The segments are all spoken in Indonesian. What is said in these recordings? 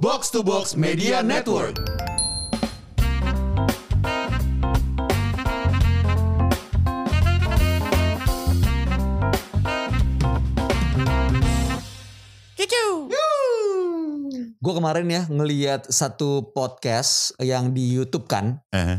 Box to Box Media Network. Gue kemarin ya ngeliat satu podcast yang di YouTube kan. Eh.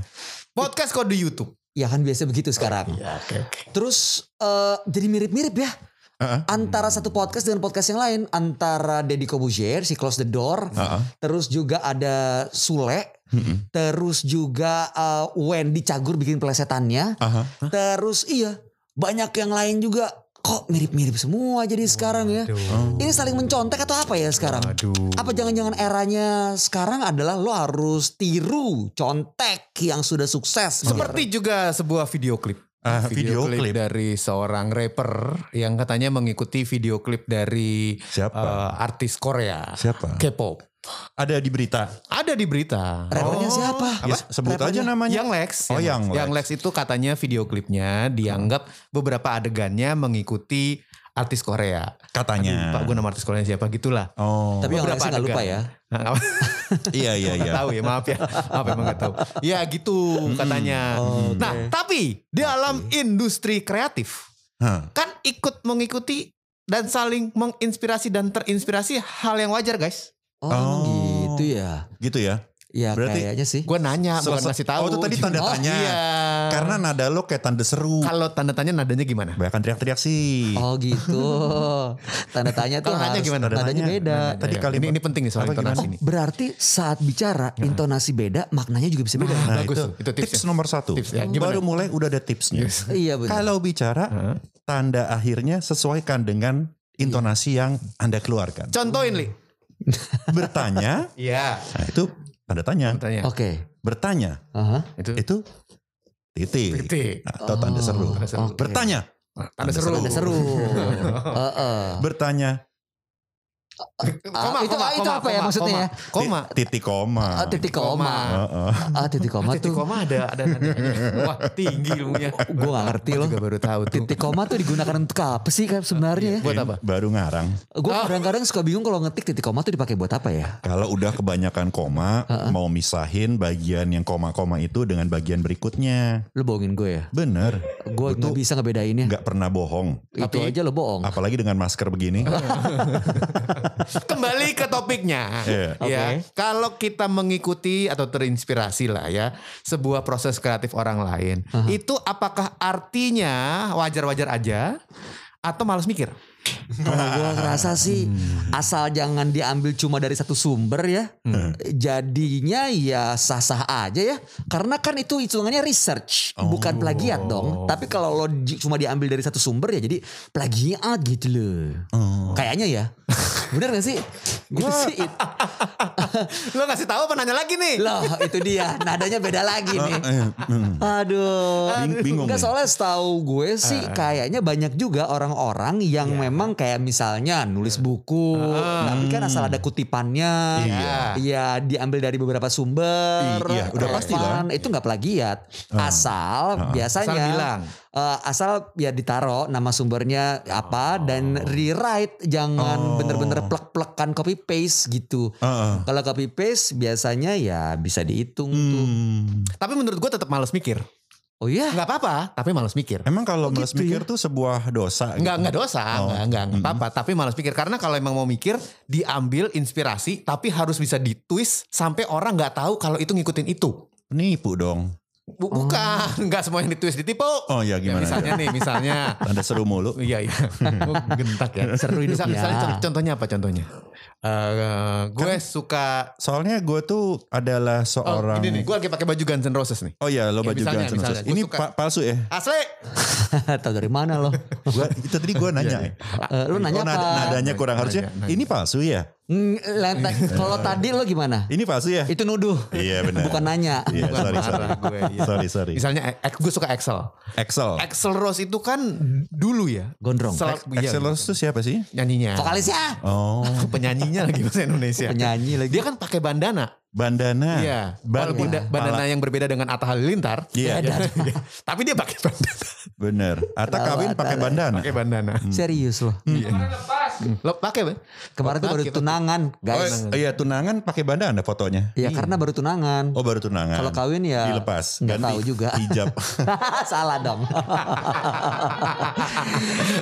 Podcast kok di YouTube. Ya kan biasa begitu sekarang. Ya, oke oke. Terus eh, jadi mirip-mirip ya. Heeh. Antara satu podcast dengan podcast yang lain. Antara Deddy Kobuzier, si Close the Door. Heeh. Terus juga ada Sule. Terus juga eh, Wendy Cagur bikin pelesetannya. Aha. Terus iya banyak yang lain juga. Kok mirip-mirip semua jadi sekarang ya. Ini saling mencontek atau apa ya sekarang? Aduh. Apa jangan-jangan eranya sekarang adalah lo harus tiru contek yang sudah sukses. Seperti juga sebuah video klip. Ah, video klip. dari seorang rapper yang katanya mengikuti video klip dari Siapa? eh, artis Korea. Siapa? K-pop. Ada di berita. Ada di berita. Rappernya siapa? Ya, sebut aja namanya. Yang Lex. Oh, yang Lex. Yang Lex itu katanya video klipnya dianggap beberapa adegannya mengikuti artis Korea. Katanya. Pak gue nama artis Korea siapa gitulah. Oh. Tapi yang Beberapa Lexi nggak lupa adegan. ya. Nah, iya iya iya. tahu ya maaf ya maaf emang nggak tahu ya gitu katanya Oh, oke. nah tapi di dalam industri kreatif Hah. kan ikut mengikuti dan saling menginspirasi dan terinspirasi hal yang wajar guys Oh, Oh. gitu ya. Gitu ya. Ya Berarti- kayaknya sih. gue nanya bukan Selesai- ngasih tahu Oh, itu tadi tanda Oh, tanya. iya Karena nada lo kayak tanda seru. kalau tanda tanya nadanya gimana Banyak teriak-teriak sih. Oh gitu. Tanda tanya tuh nanya harus gimana? nadanya Nadanya. beda. Tadi Ya, kalimat- ini, ini penting nih soal apa intonasi nih Berarti saat bicara intonasi beda, maknanya juga bisa beda. Nah, bagus itu, tuh, itu tipsnya. tips nomor satu. Tips ya, gimana? Baru mulai udah ada tipsnya. Iya benar. Kalau bicara, tanda akhirnya sesuaikan dengan intonasi yang Anda keluarkan. contohin li Bertanya, iya nah itu tanda tanya. tanya Oke. Bertanya, Aha. itu itu titik. titik Atau tanda seru. Tanda seru. Oke. Bertanya, tanda seru Tanda seru. Heeh. bertanya, Ah, itu- itu apa ya maksudnya ya? koma ti- titik koma. Ah, titik koma. Ah titik koma titik tuh. koma ada ada. Wah tinggi ilmunya. Gue gak ngerti loh. juga baru tahu tuh. Titik koma tuh digunakan untuk apa sih kan sebenarnya ya? Buat apa? Baru ngarang. Gue kadang-kadang suka bingung kalau ngetik titik koma tuh dipakai buat apa ya? Kalau udah kebanyakan koma, mau misahin bagian yang koma-koma itu dengan bagian berikutnya. Lu bohongin gue ya? Bener. Gue nggak bisa ngebedainnya. Nggak pernah bohong. Itu aja lo bohong. Apalagi dengan masker begini. Kembali ke topiknya. Iya. Ya, Oke. kalau kita mengikuti atau terinspirasi lah ya sebuah proses kreatif orang lain, itu apakah artinya wajar-wajar aja atau malas mikir? Kalau gue ngerasa sih asal jangan diambil cuma dari satu sumber ya. Jadinya ya sah-sah aja ya. Karena kan itu hitungannya research, bukan plagiat dong. Tapi kalau lo di- cuma diambil dari satu sumber ya jadi plagiat gitu loh. Kayaknya ya. Bener gak sih? Gitu sih. Lo ngasih tahu apa nanya lagi nih? Loh itu dia nadanya beda lagi nih. Eh, hmm. Aduh. Bing- bingung Enggak nih. soalnya setahu gue sih kayaknya banyak juga orang-orang yang memang kayak misalnya nulis buku, tapi kan asal ada kutipannya. Iya. Iya, diambil dari beberapa sumber. I- iya, udah pasti lah. Itu nggak plagiat. Asal biasanya Asal bilang. eh, asal ya ditaro nama sumbernya apa dan rewrite jangan bener-bener plek-plekan copy paste gitu. Heeh. Kalau copy paste biasanya ya bisa dihitung tuh. Hmm. Tapi menurut gue tetap malas mikir. Oh iya. Nggak apa-apa, tapi malas mikir. Emang kalau Oh, malas gitu mikir tuh sebuah dosa. Enggak, gitu? enggak dosa, Oh. enggak, enggak, enggak apa-apa. Tapi malas pikir. Karena kalau emang mau mikir, diambil inspirasi, tapi harus bisa ditwist sampai orang nggak tahu kalau itu ngikutin itu. Penipu dong. Bu- bukan, enggak semua yang ditwist ditipu. Oh ya Ya, gimana? misalnya nih, misalnya. Tanda seru mulu. Iya, iya. Oh, gentak ya. Seru Misal- hidupnya. misalnya contoh- contohnya apa contohnya? Eh, gue suka Soalnya gue tuh adalah oh, seorang. ini nih, gue lagi pakai baju Guns N' Roses nih. Oh iya lo Ya, baju misalnya, Guns N' Roses. misalnya, Ini suka- pa- palsu ya? Asli. Tahu dari mana lo? Gua, itu tadi gue nanya. ya. Eh, lu nanya Oh, nada- apa? nadanya kurang harusnya. nanya. Ini palsu ya? Lenta- Kalau tadi lo gimana? Ini palsu ya? Itu nuduh. Iya benar. Bukan nanya. Iya Bukan sorry sorry. gue, iya. Sorry sorry. Misalnya, gue suka Excel. Excel. Excel Rose itu kan dulu ya. Gondrong. Sel- iya, Excel itu siapa sih? nyanyinya. Vokalisnya. Oh penyanyinya lagi bahasa Indonesia. Penyanyi lagi. Dia kan pakai bandana. bandana. Iya. Ban- Walaupun da- bandana yang berbeda dengan Atta Halilintar. Iya. Ya, ya. Tapi dia pakai bandana. Bener. Atau Tahu, kawin pakai Atta. bandana. Pakai bandana. Serius loh. Iya. Lo pakai, Bang? Kemarin tuh baru Pakai, tunangan, Oh, guys. iya tunangan pakai bandana fotonya. Iya karena baru tunangan. Oh baru tunangan. Kalau kawin ya dilepas. Ganti tahu juga. Hijab. Salah dong.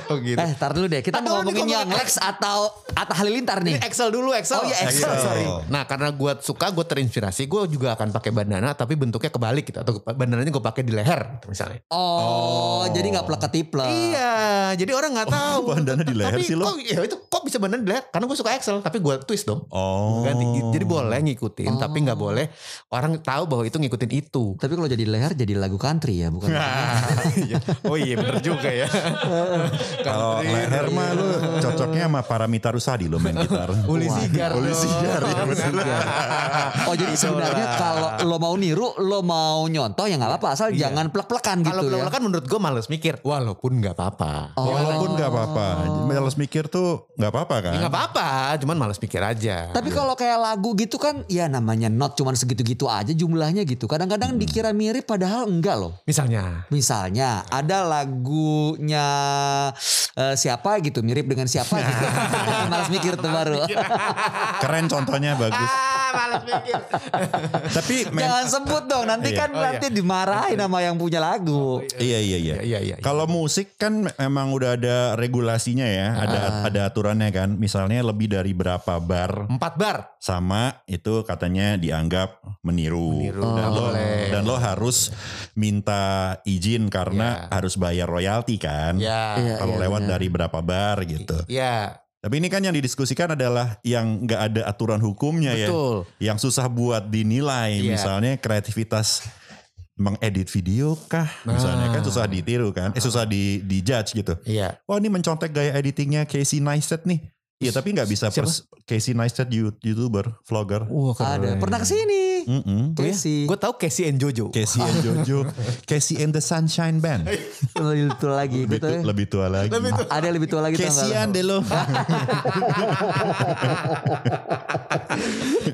Oh gitu. eh, tar dulu deh. Kita mau ngomongin yang Lex atau Atta Halilintar nih. Ini Excel dulu, Excel. Oh, iya, Excel, sorry. Nah, karena gue suka, gue terinspirasi, gue juga akan pakai bandana, tapi bentuknya kebalik gitu. Atau bandananya gue pakai di leher, gitu, misalnya. Oh, jadi nggak plek-ketiplek. Iya, jadi orang nggak tahu. bandana di leher tapi sih lo? Kok, ya itu kok bisa bandana di leher? Karena gue suka Excel, tapi gue twist dong. Oh. Ganti. Jadi boleh ngikutin, tapi nggak boleh orang tahu bahwa itu ngikutin itu. Tapi kalau jadi leher jadi lagu country ya, bukan? oh iya bener juga ya. Kalau leher mah lu cocoknya sama Paramita Rusadi lo main gitar. Uli Sigar. Uli. Sigar, iya bener. Oh jadi sebenarnya kalau lo mau niru, lo mau nyontoh ya nggak apa-apa, asal Iya. jangan plek-plekan gitu Kalau ya. belum kan menurut gue males mikir. Walaupun nggak apa-apa. Oh. Walaupun nggak apa-apa, males mikir tuh nggak apa-apa kan? Ya nggak apa-apa, cuman males mikir aja. Tapi kalau kayak lagu gitu kan ya namanya not cuman segitu-gitu aja jumlahnya gitu. Kadang-kadang dikira mirip padahal enggak loh. misalnya Misalnya ada lagunya eh, siapa gitu mirip dengan siapa gitu. Malas mikir tuh baru. Keren contohnya bagus. ah males mikir. Tapi Jangan sebut dong nanti Iya. kan Oh, nanti dimarahin sama yang punya lagu. Iya iya iya. Iya, iya, iya. Kalau musik kan memang udah ada regulasinya ya, ada ada aturannya kan. Misalnya lebih dari berapa bar Empat bar. sama itu katanya dianggap meniru. Meniru, dan, lo, boleh. dan lo harus minta izin karena Ya. harus bayar royalti kan. Iya. Kalau lewat dari berapa bar gitu. Ya. Tapi ini kan yang didiskusikan adalah yang nggak ada aturan hukumnya Betul. ya. Yang susah buat dinilai. Iya. Misalnya kreativitas mengedit video kah misalnya kan susah ditiru kan eh susah di di judge gitu Iya. wah ini mencontek gaya editingnya Casey Neistat nih Iya tapi nggak bisa pers- Casey Neistat you- youtuber vlogger Wah, Ada. Pernah ke sini. Mm-mm. Casey. Gue tau Casey and Jojo. Casey and Jojo Casey and the Sunshine Band Lebih tua lagi lebih, gitu tu- ya. lebih tua lagi Ada yang lebih tua lagi Casey lo? and lo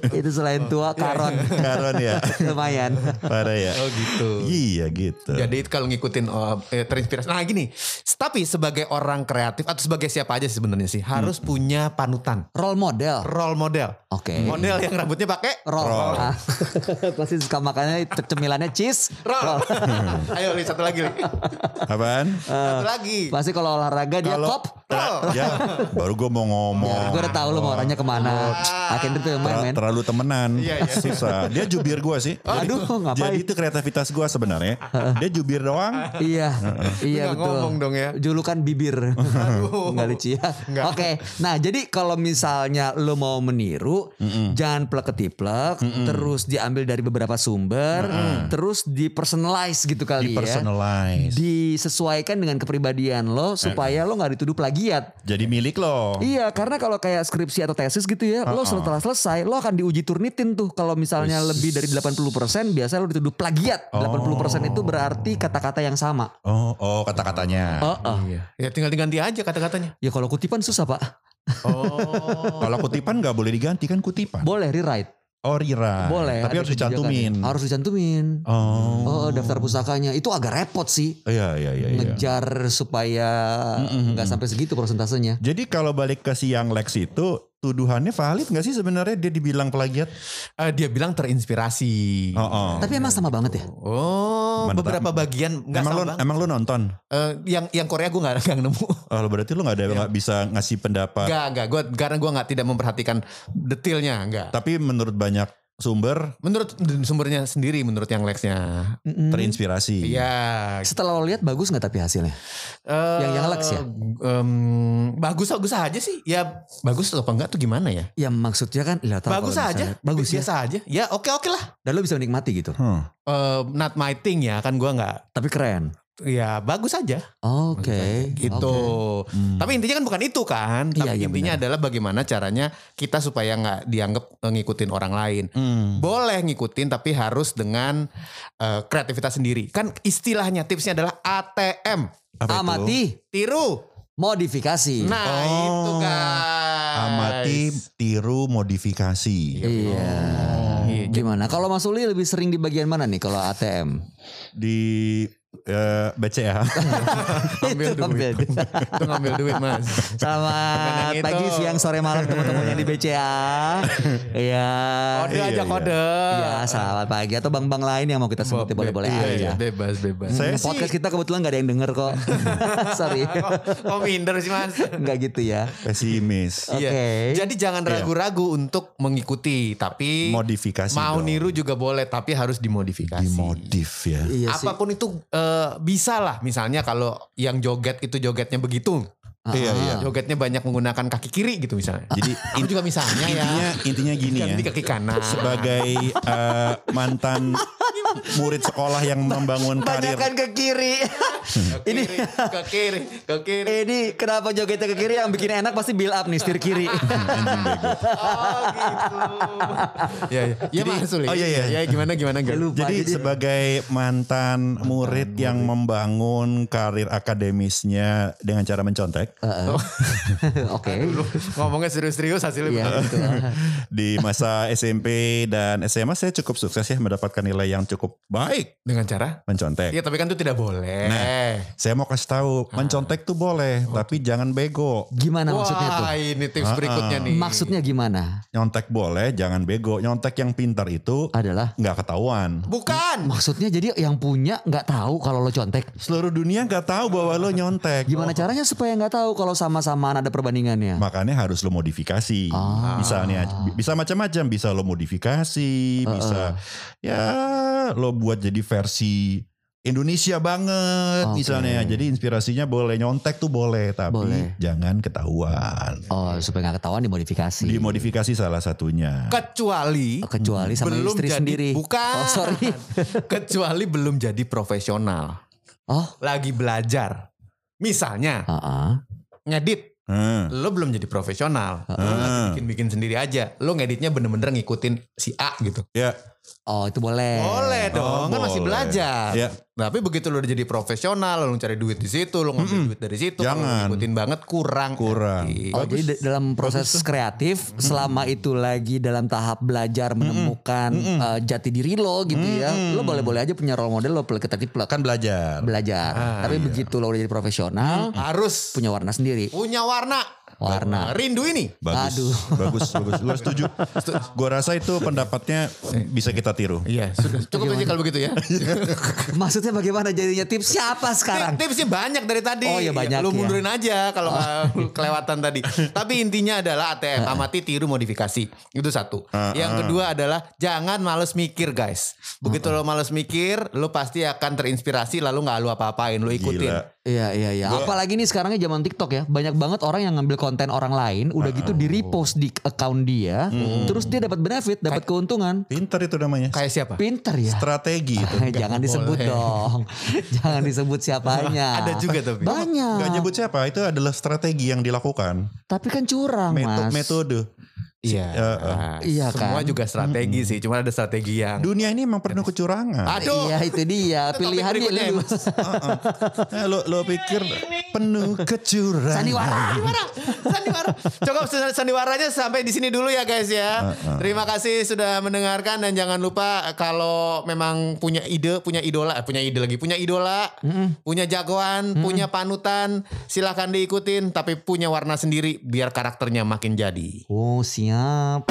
Itu selain tua Karon. Karon ya Lumayan. parah ya Oh gitu. iya gitu Jadi kalau ngikutin oh, eh, terinspirasi. Nah gini, tapi sebagai orang kreatif atau sebagai siapa aja sih sebenarnya sih harus punya panutan, Role model. role model. Oke. Model yang rambutnya pakai Roll. Roll. Ah. Pasti suka makannya cemilannya cheese. roll. Ayo Li, satu lagi Li. apaan Satu lagi. Pasti kalau olahraga dia Kalau- kop. Roll. ya baru gue mau ngomong Gue udah tahu lo mau orangnya ke mana. Akhirnya tuh yang main Ter- men. terlalu temenan Iya, iya. susah dia jubir gue sih Aduh ngapain? jadi itu kreativitas gue sebenarnya dia jubir doang Iya, iya Nggak betul. ngomong dong ya. Julukan bibir. Nggak lucu ya. Oke, nah jadi kalau misalnya lo mau meniru, jangan plek ketiplek, terus diambil dari beberapa sumber, terus dipersonalize gitu kali di ya. personalize Disesuaikan dengan kepribadian lo supaya lo nggak dituduh plagiat. jadi milik lo Iya, karena kalau kayak skripsi atau tesis gitu ya, lo setelah selesai, lo akan diuji turnitin tuh. Kalau misalnya lebih dari 80%, biasanya lo dituduh plagiat. 80% itu berarti kata-kata yang sama. oh oh kata-katanya Oh, oh. Iya. Ya tinggal diganti aja kata-katanya. Ya kalau kutipan susah pak. Oh. kalau kutipan nggak boleh diganti kan kutipan Boleh rewrite. Oh rira Boleh. tapi harus dicantumin kebijakannya. Harus dicantumin. oh Oh, daftar pusakanya. Itu agak repot sih. iya iya iya iya. Ngejar supaya nggak sampai segitu persentasenya. jadi kalau balik ke si yang Lex itu tuduhannya valid nggak sih sebenarnya dia dibilang plagiat Eh, dia bilang terinspirasi. oh, oh. Tapi emang sama banget ya? Oh, Mana beberapa bagian nggak emang sama lu banget. emang lu nonton Eh, yang yang Korea gue nggak nemu. oh berarti lu nggak ada nggak bisa ngasih pendapat Nggak nggak gue karena gue nggak tidak memperhatikan detailnya nggak. tapi menurut banyak sumber Menurut sumbernya sendiri, menurut yang Lexnya. Mm-mm. terinspirasi Iya. Setelah lo lihat bagus nggak tapi hasilnya? Eh, Yang- yang Lex ya? em, bagus bagus aja sih. Ya bagus atau enggak tuh gimana ya? Ya maksudnya kan, lah, tahu bagus aja. Bagus ya. biasa aja. Ya oke oke lah. Dan lo bisa menikmati gitu. Hmm. Eh, not my thing ya kan gue nggak. Tapi keren. Ya bagus aja. Oke. gitu. oke. Hmm. Tapi intinya kan bukan itu kan. Tapi Iya, iya, intinya benar. adalah bagaimana caranya kita supaya nggak dianggap eh, ngikutin orang lain. Hmm. Boleh ngikutin tapi harus dengan eh, kreativitas sendiri. Kan istilahnya tipsnya adalah ATM. Apa itu? Amati Tiru. modifikasi. Nah Oh. itu guys. Amati, tiru, modifikasi. Iya. Gimana? Kalau Mas Uli lebih sering di bagian mana nih kalau ATM? Di eh, BCA. Ambil Itu duit. ambil. Itu ngambil duit mas. Selamat pagi, itu. siang, sore, malam teman-teman yang di BCA. Iya. Kode Iya, aja iya. kode. Iya, selamat pagi atau bang-bang lain yang mau kita sebut boleh-boleh Iya, iya, aja. bebas bebas. Saya Hmm, sih Podcast kita kebetulan gak ada yang denger kok. Sorry. Kok minder sih mas? Enggak gitu ya. pesimis. Oke. Iya. Jadi jangan ragu-ragu untuk mengikuti, tapi Modifikasi mau dong. niru juga boleh, tapi harus dimodifikasi. Dimodif ya. Iya sih. Apa pun itu eh, bisa lah. Misalnya kalau yang joget itu jogetnya begitu, Iya, iya. jogetnya banyak menggunakan kaki kiri gitu misalnya. Jadi Aku juga misalnya ya. intinya intinya gini ya. Ganti kaki kanan. Sebagai eh, mantan murid sekolah yang membangun karir Banyakkan ke kiri. Ke ini ke kiri, ke kiri. ini kenapa jogetnya ke kiri yang bikin enak pasti build up nih setir kiri. Oh gitu. ya, ya. Ya masuk oh, iya, iya. Ya gimana gimana gak? lupa. Jadi Jadi- sebagai mantan murid yang membangun karir akademisnya dengan cara mencontek Heeh. Oke. Ngomongnya serius-serius hasilnya Iya gitu. di masa SMP dan SMA saya cukup sukses ya mendapatkan nilai yang cukup baik Dengan cara? mencontek. Iya tapi kan itu tidak boleh. Nah, Saya mau kasih tahu, mencontek tuh boleh, tapi jangan bego. Gimana maksudnya tuh? Wah ini tips berikutnya nih. Maksudnya gimana? Nyontek boleh, jangan bego. Nyontek yang pintar itu Adalah nggak ketahuan. Bukan. maksudnya jadi yang punya nggak tahu kalau lo contek. Seluruh dunia nggak tahu bahwa lo nyontek. Gimana caranya supaya nggak tahu kalau sama-samaan ada perbandingannya? Makanya harus lo modifikasi. Ah. Misalnya bisa macam-macam, bisa lo modifikasi, bisa ya lo buat jadi versi Indonesia banget Oke. misalnya. Jadi inspirasinya boleh nyontek tuh boleh, tapi Boleh. jangan ketahuan. Oh supaya nggak ketahuan dimodifikasi. Dimodifikasi salah satunya. Kecuali Kecuali sama belum istri jadi sendiri. bukan. Oh sorry. Kecuali belum jadi profesional. Oh. Lagi belajar. Misalnya Heeh. ngedit. Hmm. Lo belum jadi profesional. Lo lagi bikin-bikin sendiri aja. Lo ngeditnya bener-bener ngikutin si A gitu. Ya, Oh itu boleh. Boleh dong, Oh, kan masih boleh. belajar. Ya. Tapi begitu lo udah jadi profesional, lo cari duit di situ, lo ngambil duit dari situ, Jangan. ngikutin banget kurang. Kurang. Oh jadi da- dalam proses kreatif selama itu lagi dalam tahap belajar menemukan eh, jati diri lo gitu ya. Lo boleh-boleh aja punya role model lo ketatip lo kan belajar. belajar. Tapi begitu lo udah jadi profesional Harus punya warna sendiri. punya warna. Warna. Rindu ini. Bagus, Aduh. bagus, bagus. Gue setuju. Gue rasa itu pendapatnya bisa kita tiru. Iya, sudah cukup aja kalau begitu ya. Maksudnya bagaimana jadinya tips siapa sekarang? Tip- Tipsnya banyak dari tadi. Oh, iya, banyak Lu ya. mundurin aja kalau nggak kelewatan tadi. Tapi intinya adalah ATM amati tiru modifikasi. Itu satu. Yang kedua adalah jangan males mikir guys. Begitu lo males mikir, lo pasti akan terinspirasi lalu nggak lu apa-apain, lo ikutin. Gila. Iya iya iya. Apalagi nih sekarangnya zaman TikTok ya, banyak banget orang yang ngambil konten orang lain, udah gitu di repost di account dia, terus dia dapat benefit, dapat keuntungan. Pinter itu namanya. Kayak siapa? Pinter ya. Strategi itu. Jangan disebut boleh. dong. Jangan disebut siapanya. Ada juga tapi. Banyak. Gak nyebut siapa, itu adalah strategi yang dilakukan. Tapi kan curang, Metode, Mas. metode. Iya. Nah, Iya Semua kan? juga strategi sih, cuma ada strategi yang Dunia ini emang penuh kecurangan. Aduh. Iya itu dia pilihannya ya, lu. Mas. Eh, lo, lo pikir penuh kecurangan. Sandiwara. Sandiwara, sandiwara. Cukup san- sandiwaranya sampai di sini dulu ya guys ya. Terima kasih sudah mendengarkan dan jangan lupa kalau memang punya ide, punya idola, eh, punya ide lagi, punya idola, punya jagoan, punya panutan, silahkan diikutin tapi punya warna sendiri biar karakternya makin jadi. Oh siap.